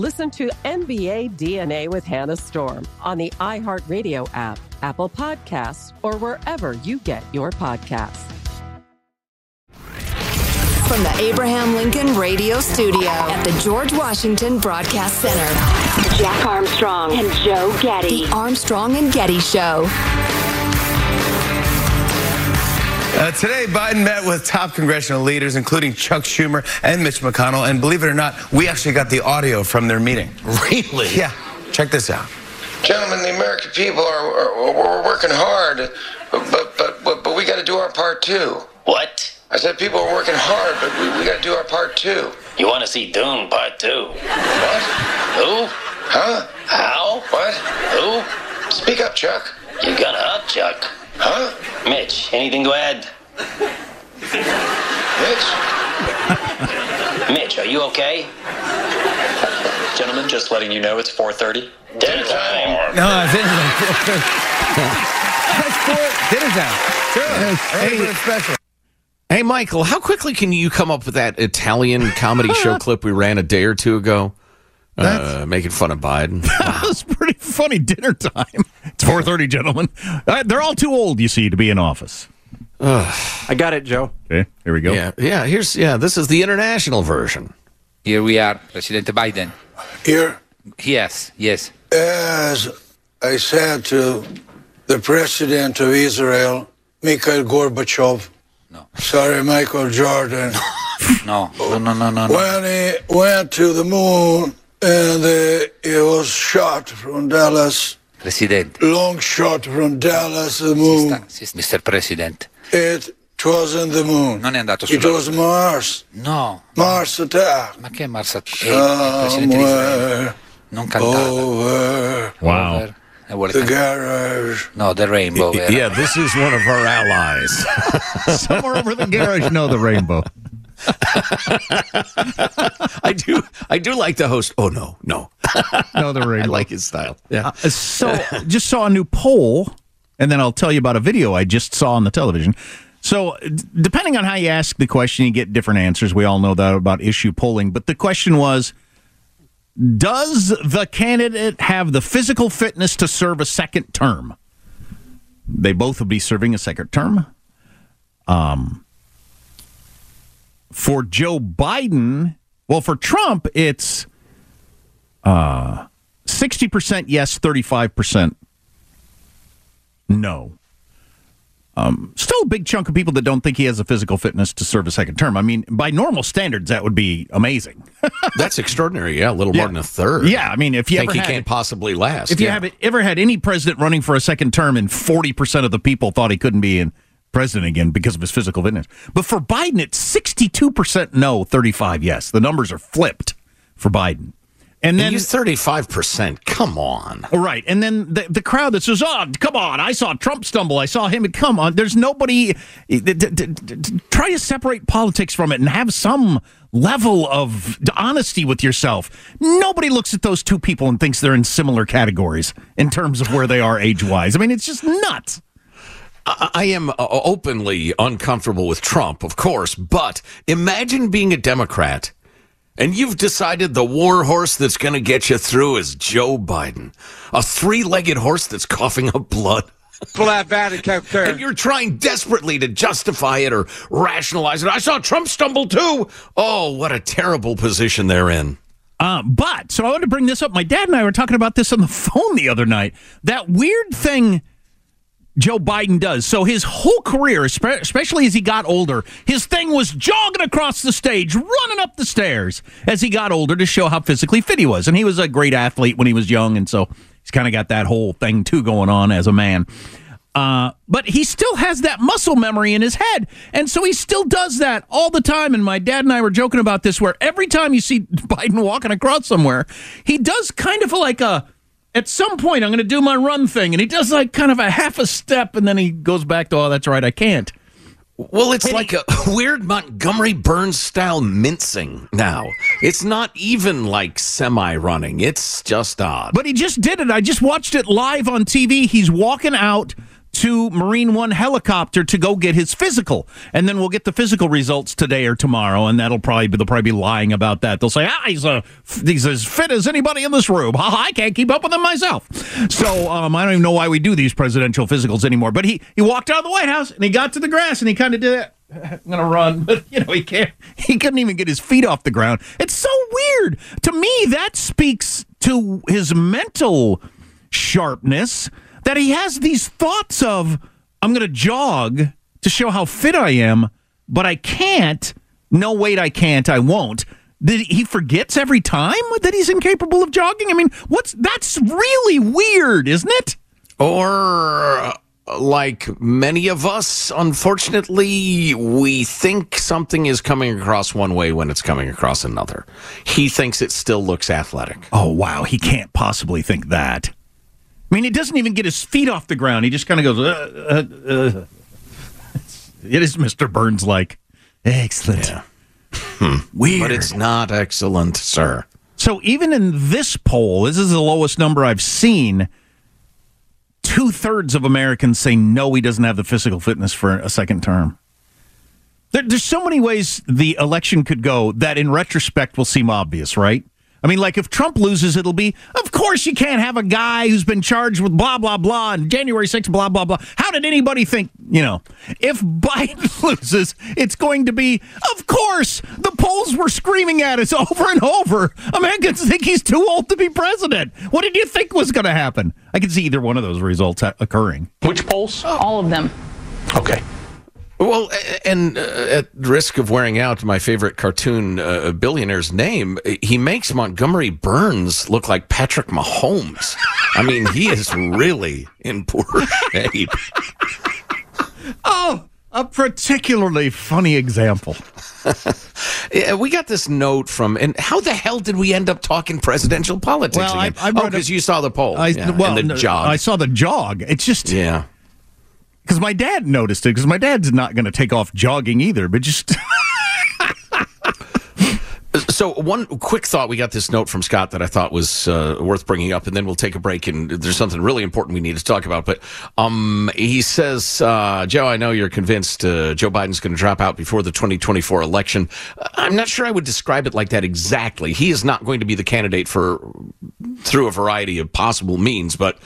Listen to NBA DNA with Hannah Storm on the iHeartRadio app, Apple Podcasts, or wherever you get your podcasts. From the Abraham Lincoln Radio Studio at the George Washington Broadcast Center, Jack Armstrong and Joe Getty. The Armstrong and Getty Show. Uh, today, Biden met with top congressional leaders, including Chuck Schumer and Mitch McConnell. And believe it or not, we actually got the audio from their meeting. Really? Yeah. Check this out. Gentlemen, the American people are, are we're working hard, but but but, but we got to do our part too. What? I said people are working hard, but we, we got to do our part too. You want to see Dune Part 2? What? Who? Huh? How? What? Who? Speak up, Chuck. You got up, Chuck. Huh? Mitch, anything to add? Mitch? Mitch, are you okay? Gentlemen, just letting you know it's 4.30. Dinner time. No, it's That's for dinner time. Sure. Anything special. Hey, Michael, how quickly can you come up with that Italian comedy show clip we ran a day or two ago? Uh, making fun of Biden. that was pretty funny dinner time. It's 4.30, gentlemen. Uh, they're all too old, you see, to be in office. I got it, Joe. Okay, here we go. Yeah, yeah. Here's yeah. This is the international version. Here we are, President Biden. Here, Yes, yes. as I said to the president of Israel, Mikhail Gorbachev. No. Sorry, Michael Jordan. No, no, no, no, no. no. when he went to the moon and uh, he was shot from Dallas, President. long shot from Dallas the moon. Mr. President. It wasn't the moon. Non è andato It was Mars. No. Mars attack. Ma che Mars attack? Eh, il Presidente di Israele. Somewhere Non cantava. over Wow. Over. E the cantare. garage. No, The Rainbow. era. Yeah, this is one of our allies. Somewhere over the garage, no, the rainbow. I do. I do like the host. Oh no, no. No, the I like his style. Yeah. Uh, so, just saw a new poll, and then I'll tell you about a video I just saw on the television. So, d- depending on how you ask the question, you get different answers. We all know that about issue polling. But the question was Does the candidate have the physical fitness to serve a second term? They both would be serving a second term. Um, for Joe Biden, well, for Trump, it's uh, 60% yes, 35% no. Um, still a big chunk of people that don't think he has the physical fitness to serve a second term. I mean, by normal standards, that would be amazing. That's extraordinary. Yeah, a little more than a third. Yeah, I mean, if you think ever he had- can't possibly last. If you yeah. have ever had any president running for a second term and 40% of the people thought he couldn't be in president again because of his physical fitness. But for Biden, it's 62% no, 35 yes. The numbers are flipped for Biden. And then you thirty-five percent. Come on. Right. And then the, the crowd that says, oh, come on, I saw Trump stumble. I saw him. Come on. There's nobody. Eh, d- d- d- d- Try to separate politics from it and have some level of honesty with yourself. Nobody looks at those two people and thinks they're in similar categories in terms of where they are age wise. I mean, it's just nuts. I I am uh, openly uncomfortable with Trump, of course, but imagine being a Democrat and you've decided the war horse that's going to get you through is Joe Biden, a three legged horse that's coughing up blood. and you're trying desperately to justify it or rationalize it. I saw Trump stumble too. Oh, what a terrible position they're in. Uh, but so I wanted to bring this up. My dad and I were talking about this on the phone the other night. That weird thing Joe Biden does. So his whole career, especially as he got older, his thing was jogging across the stage, running up the stairs as he got older to show how physically fit he was. And he was a great athlete when he was young, and so he's kind of got that whole thing too going on as a man. Uh, but he still has that muscle memory in his head. And so he still does that all the time. And my dad and I were joking about this where every time you see Biden walking across somewhere, he does kind of like a, at some point, I'm going to do my run thing. And he does like kind of a half a step and then he goes back to, oh, that's right, I can't. Well, it's like a weird Montgomery Burns style mincing now. It's not even like semi running, it's just odd. But he just did it. I just watched it live on TV. He's walking out to Marine One helicopter to go get his physical, and then we'll get the physical results today or tomorrow, and that'll probably be they'll probably be lying about that. They'll say, ah, he's a he's as fit as anybody in this room. Ha, I can't keep up with him myself. So um, I don't even know why we do these presidential physicals anymore. But he he walked out of the White House and he got to the grass and he kind of did it. I'm gonna run, but you know he can't. He couldn't even get his feet off the ground. It's so weird to me. That speaks to his mental sharpness that he has these thoughts of I'm gonna jog to show how fit I am, but I can't. No, wait, I can't. I won't. That he forgets every time that he's incapable of jogging. I mean, what's that's really weird, isn't it? Or uh, like many of us, unfortunately, we think something is coming across one way when it's coming across another. He thinks it still looks athletic. Oh wow, he can't possibly think that. I mean, he doesn't even get his feet off the ground. He just kind of goes. Uh, uh, uh. It is Mr. Burns like excellent. Yeah. Weird. But it's not excellent, sir. So even in this poll, this is the lowest number I've seen. Two thirds of Americans say no, he doesn't have the physical fitness for a second term. There, there's so many ways the election could go that, in retrospect, will seem obvious, right? I mean, like if Trump loses, it'll be, of course, you can't have a guy who's been charged with blah, blah, blah, and January 6th, blah, blah, blah. How did anybody think, you know? If Biden loses, it's going to be, of course, the polls were screaming at us over and over. Americans think he's too old to be president. What did you think was going to happen? I can see either one of those results occurring. Which polls? All of them. Okay. Well, and uh, at risk of wearing out my favorite cartoon uh, billionaire's name, he makes Montgomery Burns look like Patrick Mahomes. I mean, he is really in poor shape. Oh, a particularly funny example. Yeah, we got this note from, and how the hell did we end up talking presidential politics Well, I- again? I oh, because you saw the poll. I, yeah, well, and the jog. I saw the jog. It's just yeah. Because my dad noticed it because my dad's not going to take off jogging either, but just So one quick thought, we got this note from Scott that I thought was uh, worth bringing up, and then we'll take a break. And there's something really important we need to talk about. But um, he says, uh, Joe, I know you're convinced uh, Joe Biden's going to drop out before the 2024 election. I'm not sure I would describe it like that exactly. He is not going to be the candidate for through a variety of possible means. But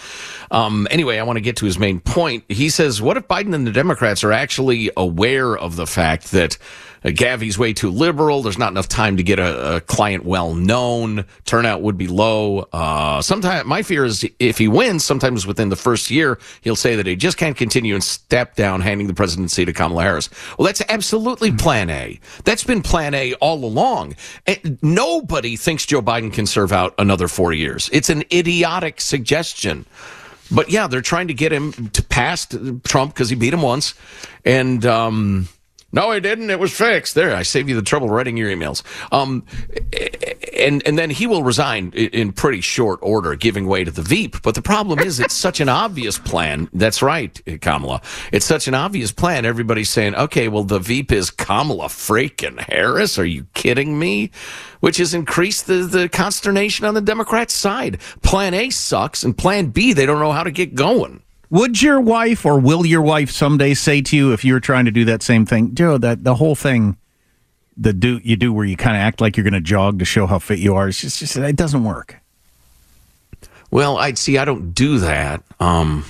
um, anyway, I want to get to his main point. He says, what if Biden and the Democrats are actually aware of the fact that uh, Gavin's way too liberal. There's not enough time to get a, a client well known, turnout would be low. Uh, sometimes my fear is if he wins, sometimes within the first year, he'll say that he just can't continue and step down, handing the presidency to Kamala Harris. Well, that's absolutely Plan A. That's been Plan A all along. And nobody thinks Joe Biden can serve out another four years. It's an idiotic suggestion. But yeah, they're trying to get him to pass Trump because he beat him once, and. Um, no, he didn't. It was fixed. There, I save you the trouble writing your emails. Um, and and then he will resign in pretty short order, giving way to the Veep. But the problem is, it's such an obvious plan. That's right, Kamala. It's such an obvious plan. Everybody's saying, okay, well, the Veep is Kamala freaking Harris. Are you kidding me? Which has increased the, the consternation on the Democrat side. Plan A sucks, and Plan B, they don't know how to get going. Would your wife or will your wife someday say to you if you were trying to do that same thing, Joe? That the whole thing, the do you do where you kind of act like you're going to jog to show how fit you are? It's just, just it doesn't work. Well, I'd see. I don't do that. Um,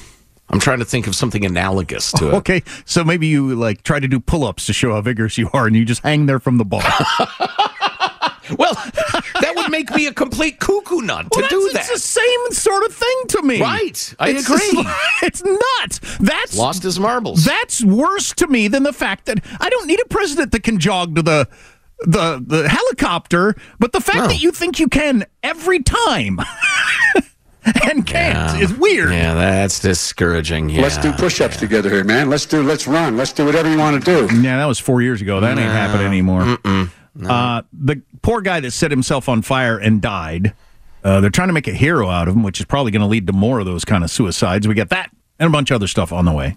I'm trying to think of something analogous to it. Okay, so maybe you like try to do pull-ups to show how vigorous you are, and you just hang there from the bar. Well, that would make me a complete cuckoo nut to do that. that. It's the same sort of thing to me. Right. I it's agree. Just, it's nuts. That's lost his marbles. That's worse to me than the fact that I don't need a president that can jog to the the the helicopter, but the fact No. that you think you can every time and can't Yeah. is weird. Yeah, that's discouraging. Yeah. Let's do push-ups together here, man. Let's do. Let's run. Let's do whatever you want to do. Yeah, that was four years ago. That ain't happening anymore. Uh, the poor guy that set himself on fire and died. Uh, they're trying to make a hero out of him, which is probably going to lead to more of those kind of suicides. We got that and a bunch of other stuff on the way.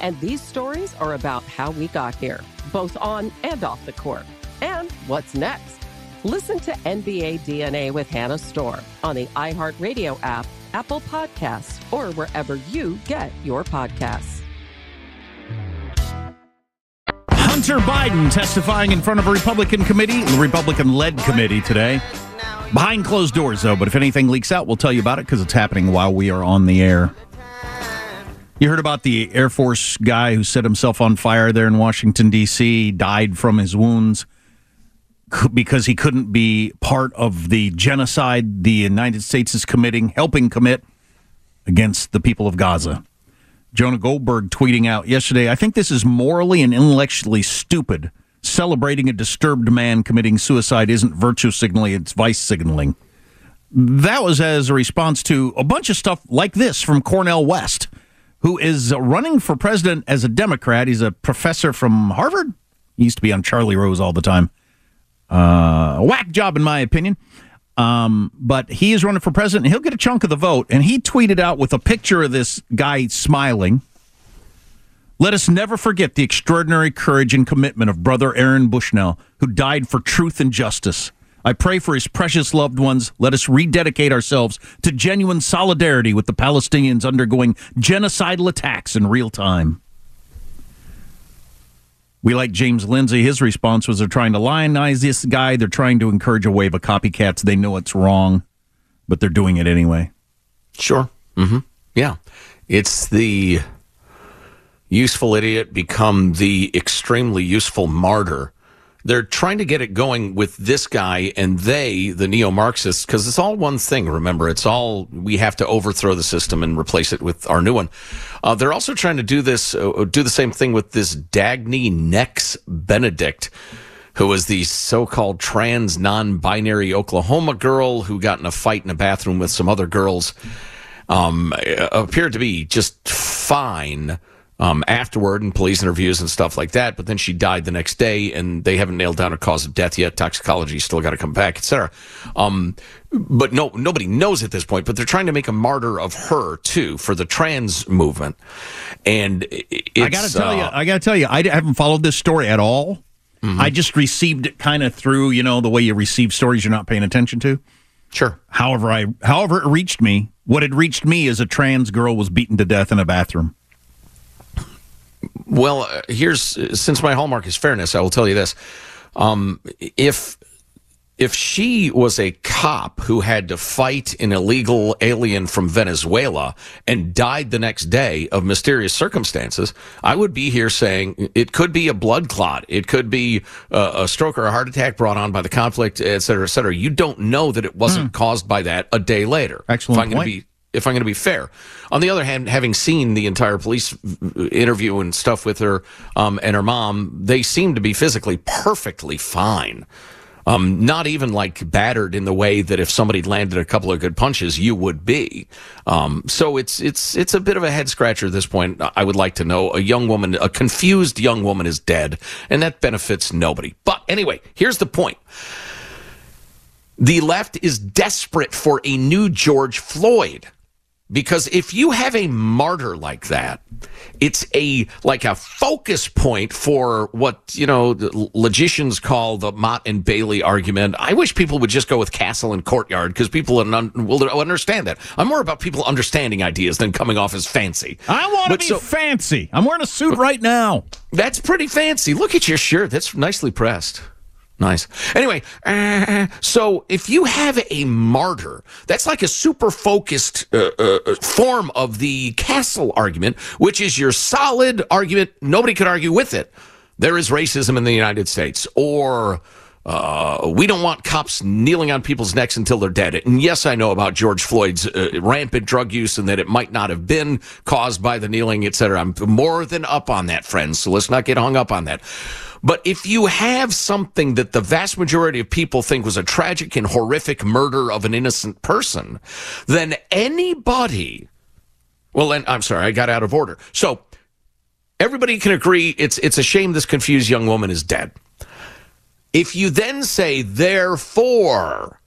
And these stories are about how we got here, both on and off the court. And what's next? Listen to NBA DNA with Hannah Storm on the iHeartRadio app, Apple Podcasts, or wherever you get your podcasts. Hunter Biden testifying in front of a Republican committee, the Republican led committee today. Behind closed doors, though, but if anything leaks out, we'll tell you about it because it's happening while we are on the air. You heard about the Air Force guy who set himself on fire there in Washington, D.C., died from his wounds because he couldn't be part of the genocide the United States is committing, helping commit against the people of Gaza. Jonah Goldberg tweeting out yesterday, I think this is morally and intellectually stupid. Celebrating a disturbed man committing suicide isn't virtue signaling, it's vice signaling. That was as a response to a bunch of stuff like this from Cornel West, who is running for president as a Democrat. He's a professor from Harvard. He used to be on Charlie Rose all the time. Uh, whack job, in my opinion. Um, but he is running for president. He'll get a chunk of the vote. And he tweeted out with a picture of this guy smiling. Let us never forget the extraordinary courage and commitment of brother Aaron Bushnell, who died for truth and justice. I pray for his precious loved ones. Let us rededicate ourselves to genuine solidarity with the Palestinians undergoing genocidal attacks in real time. We like James Lindsay. His response was they're trying to lionize this guy. They're trying to encourage a wave of copycats. They know it's wrong, but they're doing it anyway. Sure. Mm-hmm. Yeah. It's the useful idiot become the extremely useful martyr. They're trying to get it going with this guy and they, the neo Marxists, because it's all one thing. Remember, it's all we have to overthrow the system and replace it with our new one. Uh, they're also trying to do this, uh, do the same thing with this Dagny Nex Benedict, who was the so-called trans non-binary Oklahoma girl who got in a fight in a bathroom with some other girls. Um, appeared to be just fine um, afterward and police interviews and stuff like that. But then she died the next day, and they haven't nailed down a cause of death yet. Toxicology still got to come back, etc. Um, but no, nobody knows at this point. But they're trying to make a martyr of her too for the trans movement. And I got to tell uh, you, I got to tell you, I haven't followed this story at all. Mm-hmm. I just received it kind of through, you know, the way you receive stories you're not paying attention to. Sure. However, I, however, it reached me. What had reached me is a trans girl was beaten to death in a bathroom. Well, uh, here's since my hallmark is fairness, I will tell you this: um, if if she was a cop who had to fight an illegal alien from Venezuela and died the next day of mysterious circumstances, I would be here saying it could be a blood clot. It could be a, a stroke or a heart attack brought on by the conflict, et cetera, et cetera. You don't know that it wasn't mm. caused by that a day later. Excellent point. Be, if I'm going to be fair. On the other hand, having seen the entire police interview and stuff with her um, and her mom, they seem to be physically perfectly fine. Um, not even like battered in the way that if somebody landed a couple of good punches, you would be. Um, so it's it's it's a bit of a head scratcher at this point. I would like to know a young woman, a confused young woman, is dead, and that benefits nobody. But anyway, here's the point. The left is desperate for a new George Floyd. Because if you have a martyr like that, it's a like a focus point for what you know logicians call the Motte and Bailey argument. I wish people would just go with Castle and Courtyard because people will understand that. I'm more about people understanding ideas than coming off as fancy. I want to be so, fancy. I'm wearing a suit right now. That's pretty fancy. Look at your shirt. That's nicely pressed. Nice. Anyway, uh, so if you have a martyr, that's like a super focused uh, uh, form of the castle argument, which is your solid argument. Nobody could argue with it. There is racism in the United States, or uh, we don't want cops kneeling on people's necks until they're dead. And yes, I know about George Floyd's uh, rampant drug use and that it might not have been caused by the kneeling, etc. I'm more than up on that, friends. So let's not get hung up on that. But if you have something that the vast majority of people think was a tragic and horrific murder of an innocent person, then anybody, well, then I'm sorry, I got out of order. So everybody can agree it's, it's a shame this confused young woman is dead. If you then say, therefore,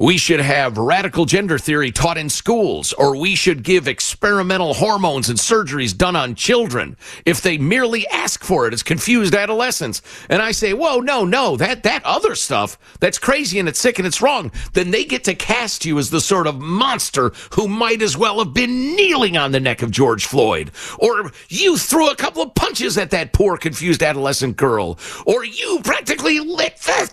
we should have radical gender theory taught in schools, or we should give experimental hormones and surgeries done on children if they merely ask for it as confused adolescents. And I say, whoa, no, no, that, that other stuff, that's crazy and it's sick and it's wrong. Then they get to cast you as the sort of monster who might as well have been kneeling on the neck of George Floyd. Or you threw a couple of punches at that poor confused adolescent girl. Or you practically lit the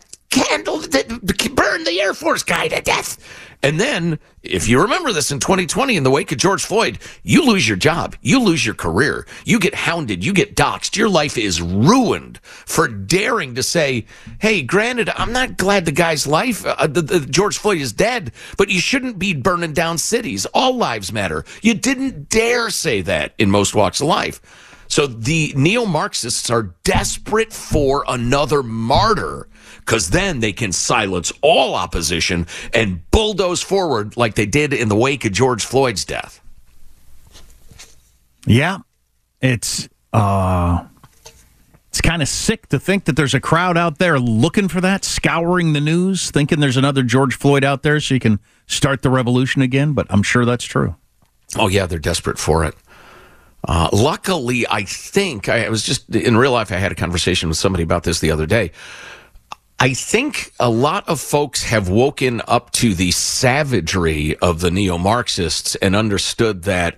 candle that burned the Air Force guy to death. And then, if you remember this in 2020, in the wake of George Floyd, you lose your job, you lose your career, you get hounded, you get doxxed, your life is ruined for daring to say, "Hey, granted, I'm not glad the guy's life, uh, the, the, George Floyd is dead, but you shouldn't be burning down cities. All lives matter." You didn't dare say that in most walks of life. So the neo Marxists are desperate for another martyr because then they can silence all opposition and bulldoze forward like they did in the wake of George Floyd's death. Yeah, it's uh, It's kind of sick to think that there's a crowd out there looking for that, scouring the news, thinking there's another George Floyd out there so you can start the revolution again. But I'm sure that's true. Oh, yeah, they're desperate for it. Uh, luckily, I think I was just in real life. I had a conversation with somebody about this the other day. I think a lot of folks have woken up to the savagery of the neo Marxists and understood that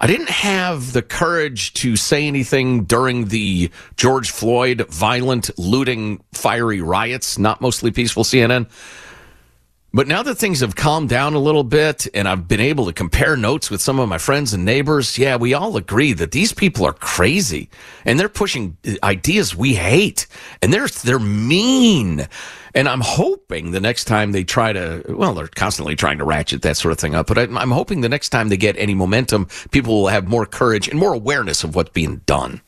I didn't have the courage to say anything during the George Floyd violent, looting, fiery riots, not mostly peaceful CNN. But now that things have calmed down a little bit and I've been able to compare notes with some of my friends and neighbors, yeah, we all agree that these people are crazy and they're pushing uh, ideas we hate and they're they're mean. And I'm hoping the next time they try to, well, they're constantly trying to ratchet that sort of thing up, but I'm, I'm hoping the next time they get any momentum, people will have more courage and more awareness of what's being done.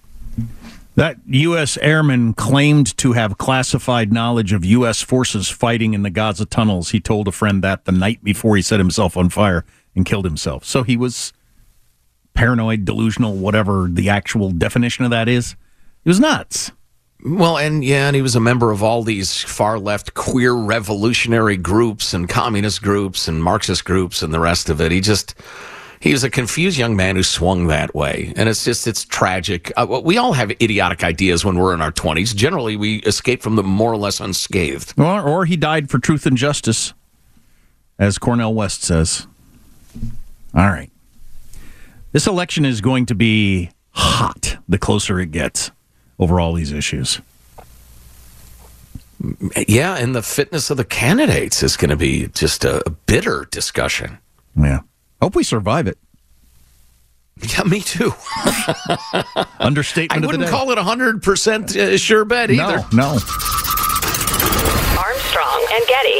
That U.S. airman claimed to have classified knowledge of U.S. forces fighting in the Gaza tunnels. He told a friend that the night before he set himself on fire and killed himself. So he was paranoid, delusional, whatever the actual definition of that is. He was nuts. Well, and yeah, and he was a member of all these far left queer revolutionary groups and communist groups and Marxist groups and the rest of it. He just he was a confused young man who swung that way. And it's just, it's tragic. Uh, we all have idiotic ideas when we're in our 20s. Generally, we escape from them more or less unscathed. Or, or he died for truth and justice, as Cornel West says. All right. This election is going to be hot the closer it gets over all these issues. Yeah, and the fitness of the candidates is going to be just a bitter discussion. Yeah. Hope we survive it. Yeah, me too. Understatement. I wouldn't call it a hundred percent uh, sure bet either. No, no. Armstrong and Getty.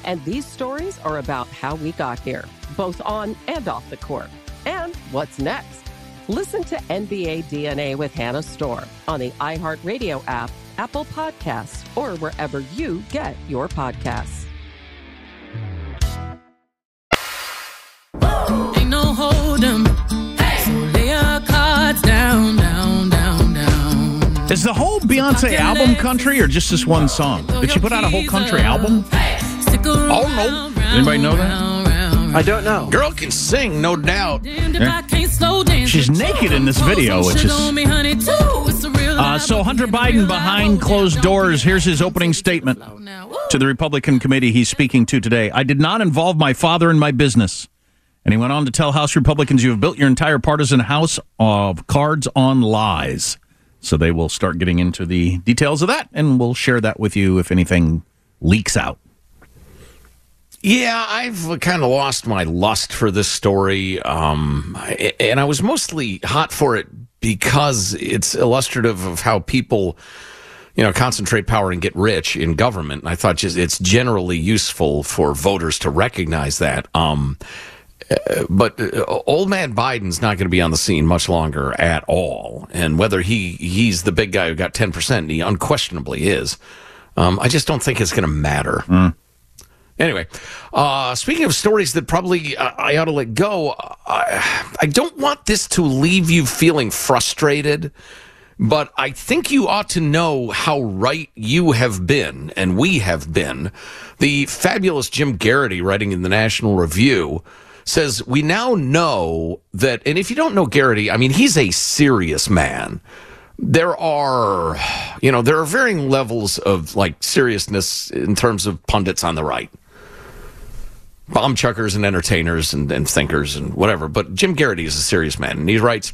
LeBron James. And these stories are about how we got here, both on and off the court. And what's next? Listen to NBA DNA with Hannah Storm on the iHeartRadio app, Apple Podcasts, or wherever you get your podcasts. Ain't no hold 'em. So lay your cards down, down, down, down. Is the whole Beyonce album country or just this one song? Did she put out a whole country album? Oh, no. Anybody know that? I don't know. Girl can sing, no doubt. She's naked in this video, which is. Uh, so Hunter Biden behind closed doors. Here's his opening statement to the Republican committee he's speaking to today. I did not involve my father in my business. And he went on to tell House Republicans, you have built your entire partisan house of cards on lies. So they will start getting into the details of that, and we'll share that with you if anything leaks out. Yeah, I've kind of lost my lust for this story. Um, and I was mostly hot for it because it's illustrative of how people, you know, concentrate power and get rich in government. And I thought just it's generally useful for voters to recognize that. Um, uh, but uh, old man Biden's not going to be on the scene much longer at all. And whether he he's the big guy who got 10%, he unquestionably is. Um, I just don't think it's going to matter. Anyway, uh, speaking of stories that probably uh, I ought to let go, I, I don't want this to leave you feeling frustrated, but I think you ought to know how right you have been and we have been. The fabulous Jim Geraghty, writing in the National Review, says we now know that, and if you don't know Garrity, I mean, he's a serious man there are you know there are varying levels of like seriousness in terms of pundits on the right bomb chuckers and entertainers and, and thinkers and whatever but jim geraghty is a serious man and he writes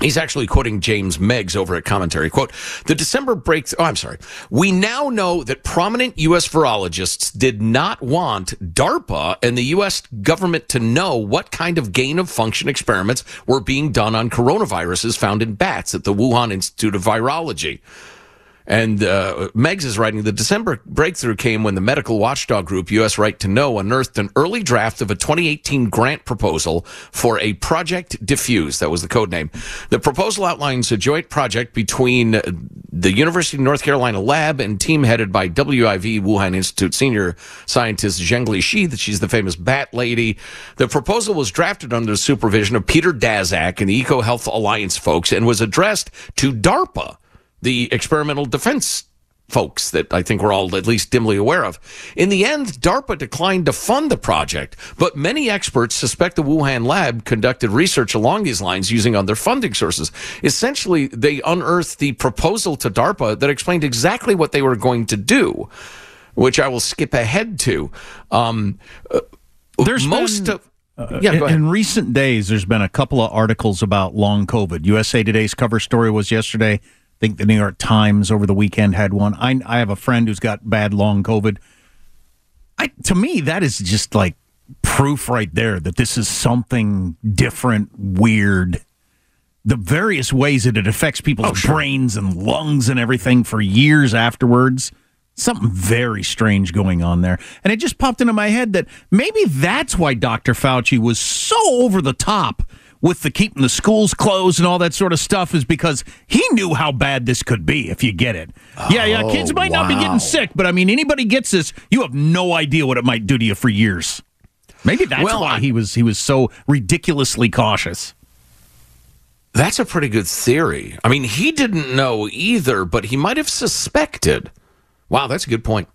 He's actually quoting James Meigs over at commentary. Quote, the December break. Oh, I'm sorry. We now know that prominent U.S. virologists did not want DARPA and the U.S. government to know what kind of gain of function experiments were being done on coronaviruses found in bats at the Wuhan Institute of Virology. And uh, Meigs is writing the December breakthrough came when the medical watchdog group U.S. Right to Know unearthed an early draft of a 2018 grant proposal for a Project DEFUSE. That was the code name. The proposal outlines a joint project between the University of North Carolina lab and team headed by WIV Wuhan Institute senior scientist Zhengli Shi, that she's the famous bat lady. The proposal was drafted under the supervision of Peter Daszak and the EcoHealth Alliance folks and was addressed to DARPA the experimental defense folks that I think we're all at least dimly aware of. In the end, DARPA declined to fund the project, but many experts suspect the Wuhan lab conducted research along these lines using other funding sources. Essentially, they unearthed the proposal to DARPA that explained exactly what they were going to do, which I will skip ahead to. Um, There's most been- of. Uh, Yeah, in, in recent days, there's been a couple of articles about long COVID. USA Today's cover story was yesterday. I think the New York Times over the weekend had one. I, I have a friend who's got bad long COVID. I, to me, that is just like proof right there that this is something different, weird. The various ways that it affects people's oh, brains and lungs and everything for years afterwards. Something very strange going on there. And it just popped into my head that maybe that's why Dr. Fauci was so over the top with the keeping the schools closed and all that sort of stuff is because he knew how bad this could be if you get it. yeah, yeah, kids oh, might not be getting sick, but I mean anybody gets this, you have no idea what it might do to you for years. Maybe that's Well, why he was he was so ridiculously cautious. That's a pretty good theory. I mean, he didn't know either, but he might have suspected. Wow, that's a good point.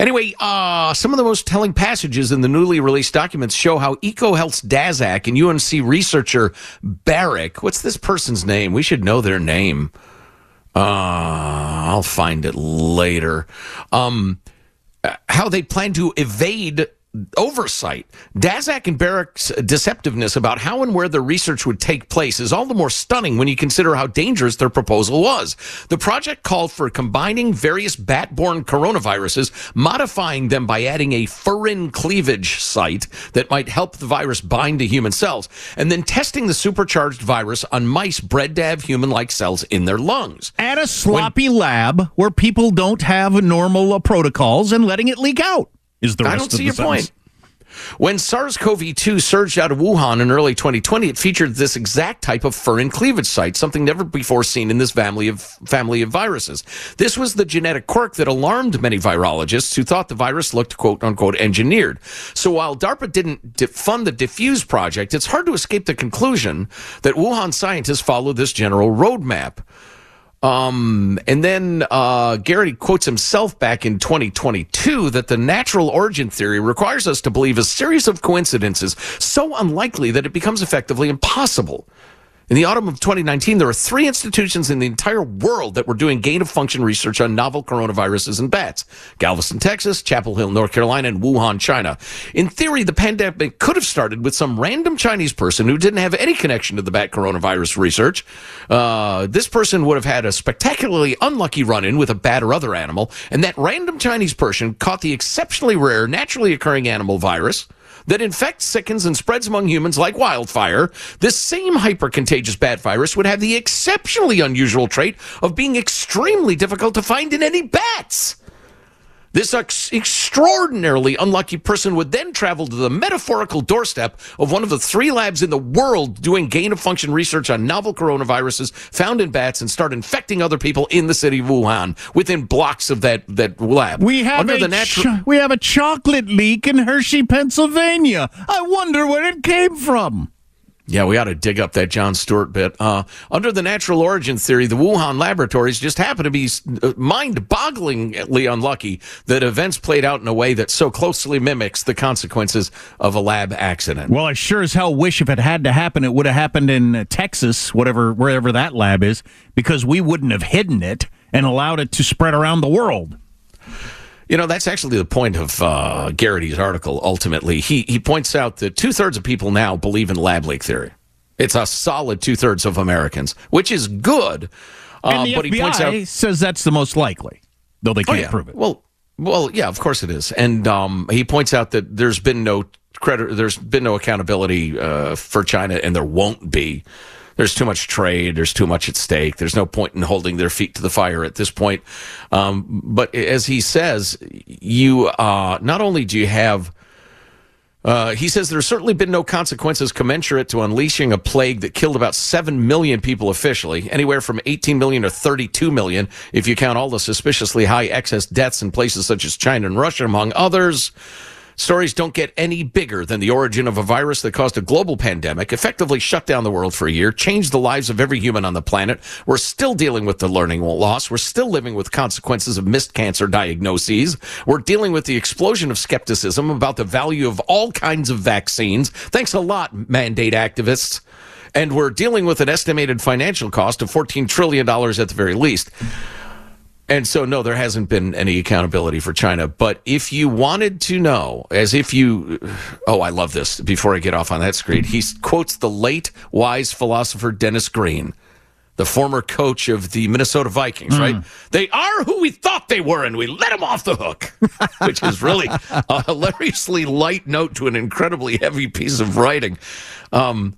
Anyway, uh, some of the most telling passages in the newly released documents show how EcoHealth's Daszak and UNC researcher Baric, what's this person's name? We should know their name. Uh, I'll find it later. Um, uh, how they plan to evade oversight. Daszak and Baric's deceptiveness about how and where the research would take place is all the more stunning when you consider how dangerous their proposal was. The project called for combining various bat-borne coronaviruses, modifying them by adding a furin cleavage site that might help the virus bind to human cells, and then testing the supercharged virus on mice bred to have human-like cells in their lungs. At a sloppy lab where people don't have normal uh, protocols and letting it leak out is the I don't of see the your sentence. point. When SARS-CoV-2 surged out of Wuhan in early 2020, it featured this exact type of furin cleavage site, something never before seen in this family of family of viruses. This was the genetic quirk that alarmed many virologists who thought the virus looked quote unquote engineered. So while DARPA didn't fund the DEFUSE project, it's hard to escape the conclusion that Wuhan scientists followed this general roadmap. Um, and then uh, Geraghty quotes himself back in 2022 that the natural origin theory requires us to believe a series of coincidences so unlikely that it becomes effectively impossible. In the autumn of 2019, there were three institutions in the entire world that were doing gain of function research on novel coronaviruses in bats Galveston, Texas, Chapel Hill, North Carolina, and Wuhan, China. In theory, the pandemic could have started with some random Chinese person who didn't have any connection to the bat coronavirus research. Uh, this person would have had a spectacularly unlucky run in with a bat or other animal, and that random Chinese person caught the exceptionally rare, naturally occurring animal virus that infects, sickens, and spreads among humans like wildfire, this same hyper contagious bat virus would have the exceptionally unusual trait of being extremely difficult to find in any bats. This ex- extraordinarily unlucky person would then travel to the metaphorical doorstep of one of the three labs in the world doing gain of function research on novel coronaviruses found in bats and start infecting other people in the city of Wuhan within blocks of that, that lab. We have Under a the cho- we have a chocolate leak in Hershey, Pennsylvania. I wonder where it came from. Yeah, we ought to dig up that Jon Stewart bit. Uh, under the natural origin theory, the Wuhan laboratories just happen to be uh, mind-bogglingly unlucky that events played out in a way that so closely mimics the consequences of a lab accident. Well, I sure as hell wish if it had to happen, it would have happened in uh, Texas, whatever wherever that lab is, because we wouldn't have hidden it and allowed it to spread around the world. You know, that's actually the point of uh, Geraghty's article. Ultimately, he he points out that two thirds of people now believe in lab leak theory. It's a solid two thirds of Americans, which is good. Uh, but FBI he points out says that's the most likely, though they Oh, can't yeah. prove it. Well, well, yeah, of course it is. And um, he points out that there's been no credit, there's been no accountability uh, for China, and there won't be. There's too much trade. There's too much at stake. There's no point in holding their feet to the fire at this point. Um, but as he says, you uh, not only do you have uh, he says there's certainly been no consequences commensurate to unleashing a plague that killed about 7 million people officially, anywhere from 18 million to 32 million if you count all the suspiciously high excess deaths in places such as China and Russia, among others. Stories don't get any bigger than the origin of a virus that caused a global pandemic, effectively shut down the world for a year, changed the lives of every human on the planet. We're still dealing with the learning loss. We're still living with consequences of missed cancer diagnoses. We're dealing with the explosion of skepticism about the value of all kinds of vaccines. Thanks a lot, mandate activists. And we're dealing with an estimated financial cost of $14 trillion at the very least. And so, no, there hasn't been any accountability for China. But if you wanted to know, as if you, oh, I love this. Before I get off on that screen, he quotes the late wise philosopher Dennis Green, the former coach of the Minnesota Vikings, right? They are who we thought they were, and we let them off the hook, which is really a hilariously light note to an incredibly heavy piece of writing. Um,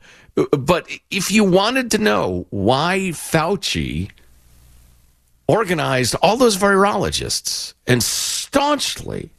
but if you wanted to know why Fauci organized all those virologists and staunchly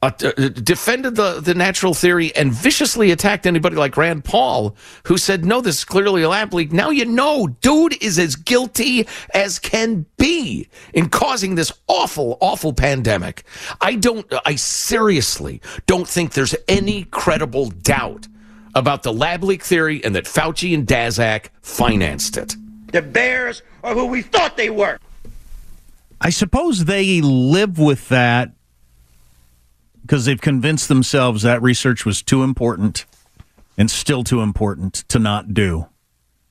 uh, uh, defended the, the natural theory and viciously attacked anybody like Rand Paul, who said, no, this is clearly a lab leak. Now you know, dude is as guilty as can be in causing this awful, awful pandemic. I don't, I seriously don't think there's any credible doubt about the lab leak theory and that Fauci and Daszak financed it. The Bears are who we thought they were. I suppose they live with that because they've convinced themselves that research was too important and still too important to not do.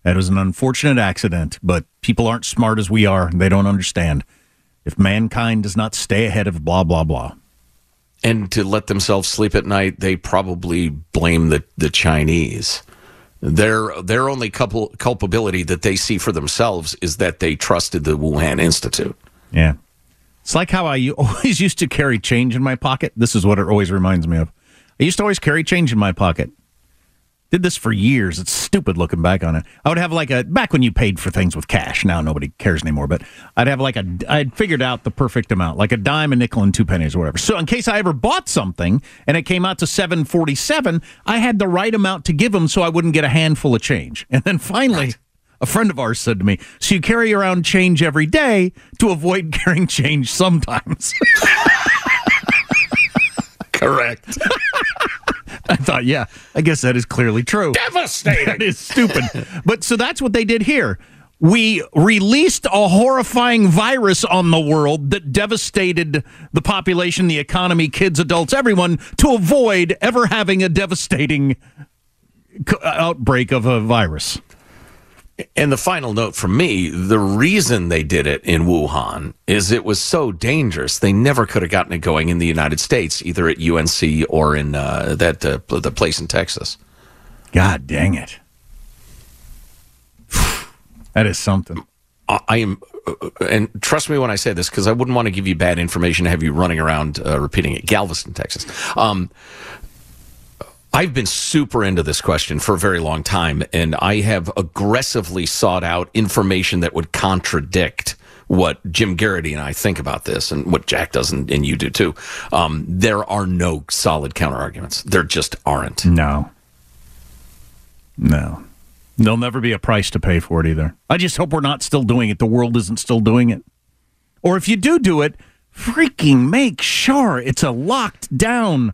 That was an unfortunate accident, but people aren't smart as we are. They don't understand. If mankind does not stay ahead of blah, blah, blah. and to let themselves sleep at night, they probably blame the, the Chinese. Their their only couple, culpability that they see for themselves is that they trusted the Wuhan Institute. Yeah. It's like how I always used to carry change in my pocket. This is what it always reminds me of. I used to always carry change in my pocket. Did this for years. It's stupid looking back on it. I would have like a back when you paid for things with cash. Now nobody cares anymore, but I'd have like a I'd figured out the perfect amount, like a dime, a nickel, and two pennies or whatever. So in case I ever bought something and it came out to seven forty seven, I had the right amount to give them so I wouldn't get a handful of change. And then finally a friend of ours said to me, So you carry around change every day to avoid carrying change sometimes. Correct. I thought, yeah, I guess that is clearly true. Devastating. That is stupid. but so that's what they did here. We released a horrifying virus on the world that devastated the population, the economy, kids, adults, everyone, to avoid ever having a devastating uh, outbreak of a virus. And the final note from me the reason they did it in Wuhan is it was so dangerous. They never could have gotten it going in the United States, either at UNC or in uh, that uh, the place in Texas. God dang it. That is something. I, am, uh, and trust me when I say this, because I wouldn't want to give you bad information to have you running around uh, repeating it. Galveston, Texas. Um, I've been super into this question for a very long time, and I have aggressively sought out information that would contradict what Jim Geraghty and I think about this, and what Jack does, and, and you do too. Um, there are no solid counter arguments. There just aren't. No. No. There'll never be a price to pay for it either. I just hope we're not still doing it. The world isn't still doing it. Or if you do do it, freaking make sure it's a locked down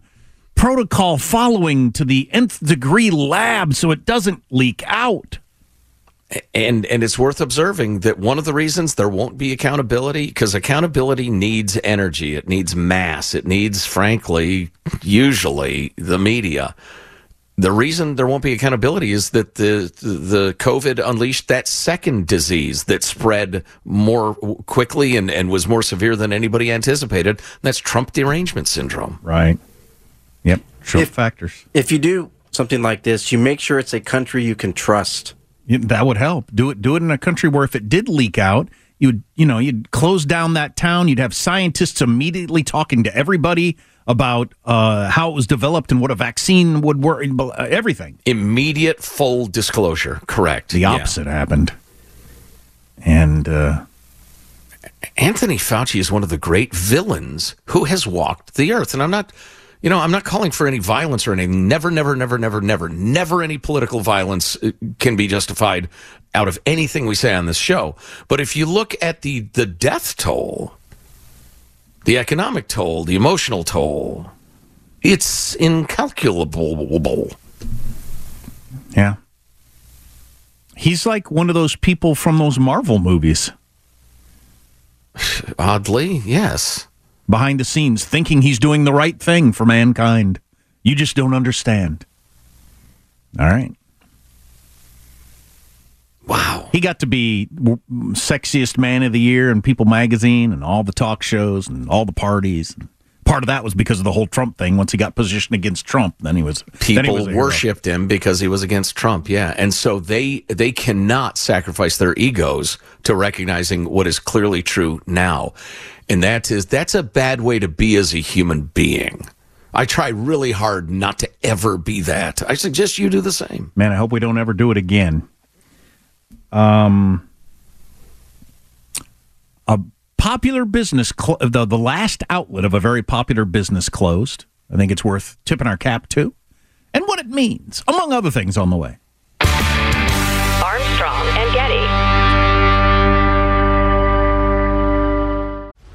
protocol following to the nth degree lab so it doesn't leak out. And and it's worth observing that one of the reasons there won't be accountability because accountability needs energy, it needs mass, it needs, frankly, usually the media. The reason there won't be accountability is that the the COVID unleashed that second disease that spread more quickly and, and was more severe than anybody anticipated. That's Trump derangement syndrome. Right. Yep. Sure if, factors. If you do something like this, you make sure it's a country you can trust. Yeah, that would help. Do it. Do it in a country where if it did leak out, you'd you know you'd close down that town. You'd have scientists immediately talking to everybody about uh, how it was developed and what a vaccine would work. Everything. Immediate full disclosure. Correct. The opposite yeah. happened. And uh, Anthony Fauci is one of the great villains who has walked the earth, and I'm not you know, I'm not calling for any violence or anything. Never, never, never, never, never, never any political violence uh, can be justified out of anything we say on this show. But if you look at the the death toll, the economic toll, the emotional toll, it's incalculable. Yeah. He's like one of those people from those Marvel movies. Oddly, yes behind the scenes thinking he's doing the right thing for mankind. You just don't understand. All right. Wow. He got to be sexiest man of the year in People magazine and all the talk shows and all the parties. Part of that was because of the whole Trump thing. Once he got positioned against Trump, then he was people he was worshipped him because he was against Trump. Yeah, and so they they cannot sacrifice their egos to recognizing what is clearly true now and that is that's a bad way to be as a human being. I try really hard not to ever be that. I suggest you do the same. Man, I hope we don't ever do it again. Um, a popular business, cl- the the last outlet of a very popular business closed. I think it's worth tipping our cap to, and what it means, among other things, on the way.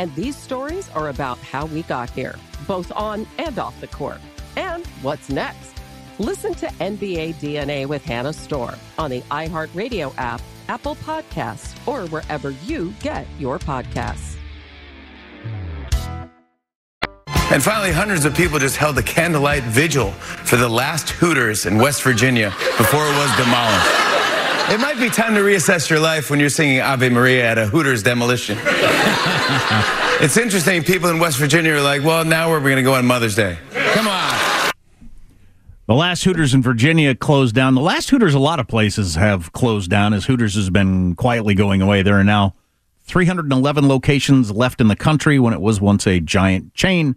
And these stories are about how we got here, both on and off the court. And what's next? Listen to NBA DNA with Hannah Storm on the iHeartRadio app, Apple Podcasts, or wherever you get your podcasts. And finally, hundreds of people just held a candlelight vigil for the last Hooters in West Virginia before it was demolished. It might be time to reassess your life when you're singing Ave Maria at a Hooters demolition. it's interesting, people in West Virginia are like, well, now where are we going to go on Mother's Day? Come on. The last Hooters in Virginia closed down. The last Hooters, a lot of places have closed down as Hooters has been quietly going away. There are now 311 locations left in the country when it was once a giant chain.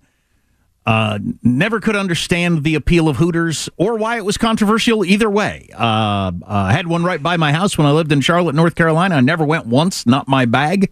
Uh, never could understand the appeal of Hooters or why it was controversial either way. Uh, uh, I had one right by my house when I lived in Charlotte, North Carolina. I never went once, not my bag.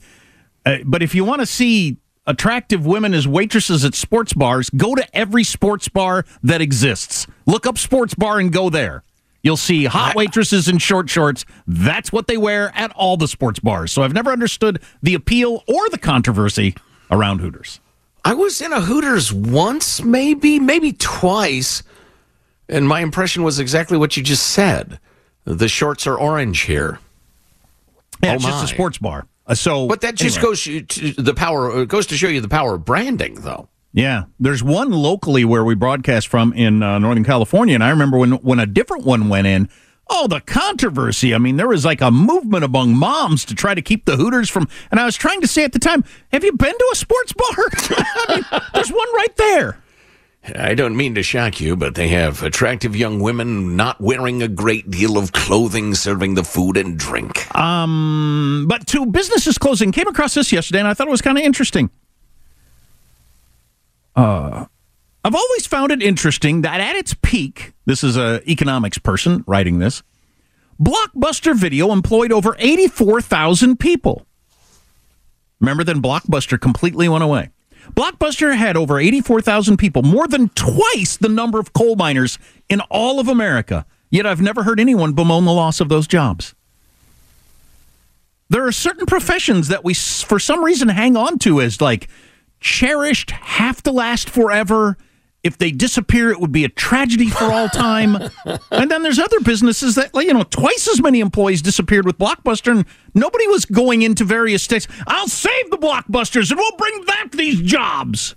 Uh, but if you want to see attractive women as waitresses at sports bars, go to every sports bar that exists. Look up sports bar and go there. You'll see hot waitresses in short shorts. That's what they wear at all the sports bars. So I've never understood the appeal or the controversy around Hooters. I was in a Hooters once, maybe, maybe twice, and my impression was exactly what you just said. The shorts are orange here. Yeah, Oh, it's just a sports bar. Uh, so, But that just anyway. goes to to the power. It goes to show you the power of branding, though. Yeah, there's one locally where we broadcast from in uh, Northern California, and I remember when when a different one went in. Oh, the controversy! I mean, there was like a movement among moms to try to keep the Hooters from. And I was trying to say at the time, "Have you been to a sports bar? I mean, there's one right there." I don't mean to shock you, but they have attractive young women not wearing a great deal of clothing, serving the food and drink. Um, but two businesses closing. Came across this yesterday, and I thought it was kind of interesting. Uh, I've always found it interesting that at its peak, this is a economics person writing this. Blockbuster Video employed over eighty-four thousand people. Remember, then Blockbuster completely went away. Blockbuster had over 84,000 people, more than twice the number of coal miners in all of America. Yet I've never heard anyone bemoan the loss of those jobs. There are certain professions that we, for some reason, hang on to as like cherished, have to last forever. If they disappear, it would be a tragedy for all time. and then there's other businesses that, like, you know, twice as many employees disappeared with Blockbuster, and nobody was going into various states. I'll save the Blockbusters, and we'll bring back these jobs.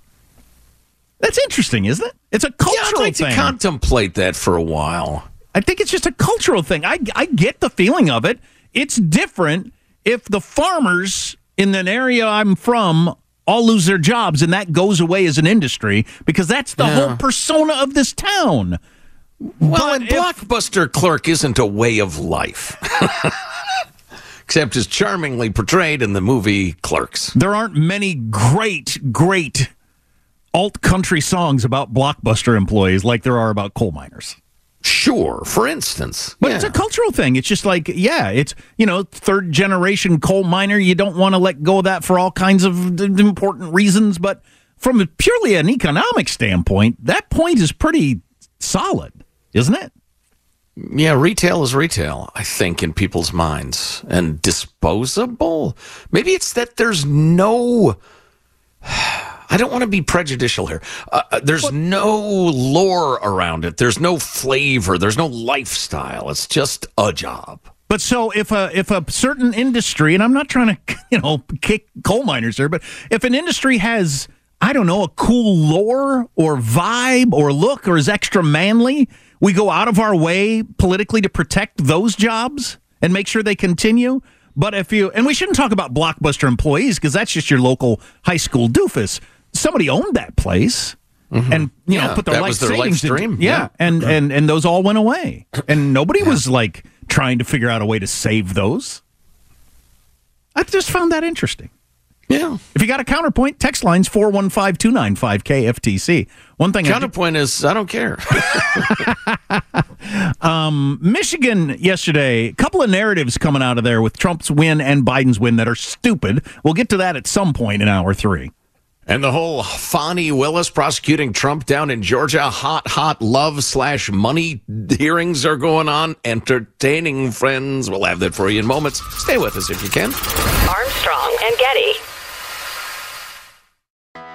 That's interesting, isn't it? It's a cultural yeah, I'd like thing. to contemplate that for a while. I think it's just a cultural thing. I, I get the feeling of it. It's different if the farmers in an area I'm from all lose their jobs and that goes away as an industry because that's the Yeah. whole persona of this town. Well, and Blockbuster clerk isn't a way of life. Except as charmingly portrayed in the movie Clerks. There aren't many great, great alt country songs about Blockbuster employees like there are about coal miners. Sure, for instance. But it's a cultural thing. It's just like, yeah, it's, you know, third generation coal miner. You don't want to let go of that for all kinds of important reasons. But from a purely an economic standpoint, that point is pretty solid, isn't it? Yeah, retail is retail, I think, in people's minds. And disposable? Maybe it's that there's no. I don't want to be prejudicial here. Uh, uh, there's no lore around it. There's no flavor. There's no lifestyle. It's just a job. But so if a if a certain industry, and I'm not trying to you know kick coal miners there, but if an industry has I don't know a cool lore or vibe or look or is extra manly, we go out of our way politically to protect those jobs and make sure they continue. But if you and we shouldn't talk about blockbuster employees because that's just your local high school doofus. Somebody owned that place. And you Yeah, know, put their life their savings into- stream. yeah, Yeah. and and and those all went away, and nobody was like trying to figure out a way to save those. I just found that interesting. Yeah. If you got a counterpoint, text lines 415 295 KFTC. One thing I did- Counterpoint is I don't care. um, Michigan yesterday, a couple of narratives coming out of there with Trump's win and Biden's win that are stupid. We'll get to that at some point in hour three. And the whole Fani Willis prosecuting Trump down in Georgia, hot, hot love slash money hearings are going on. Entertaining friends. We'll have that for you in moments. Stay with us if you can. Armstrong and Getty.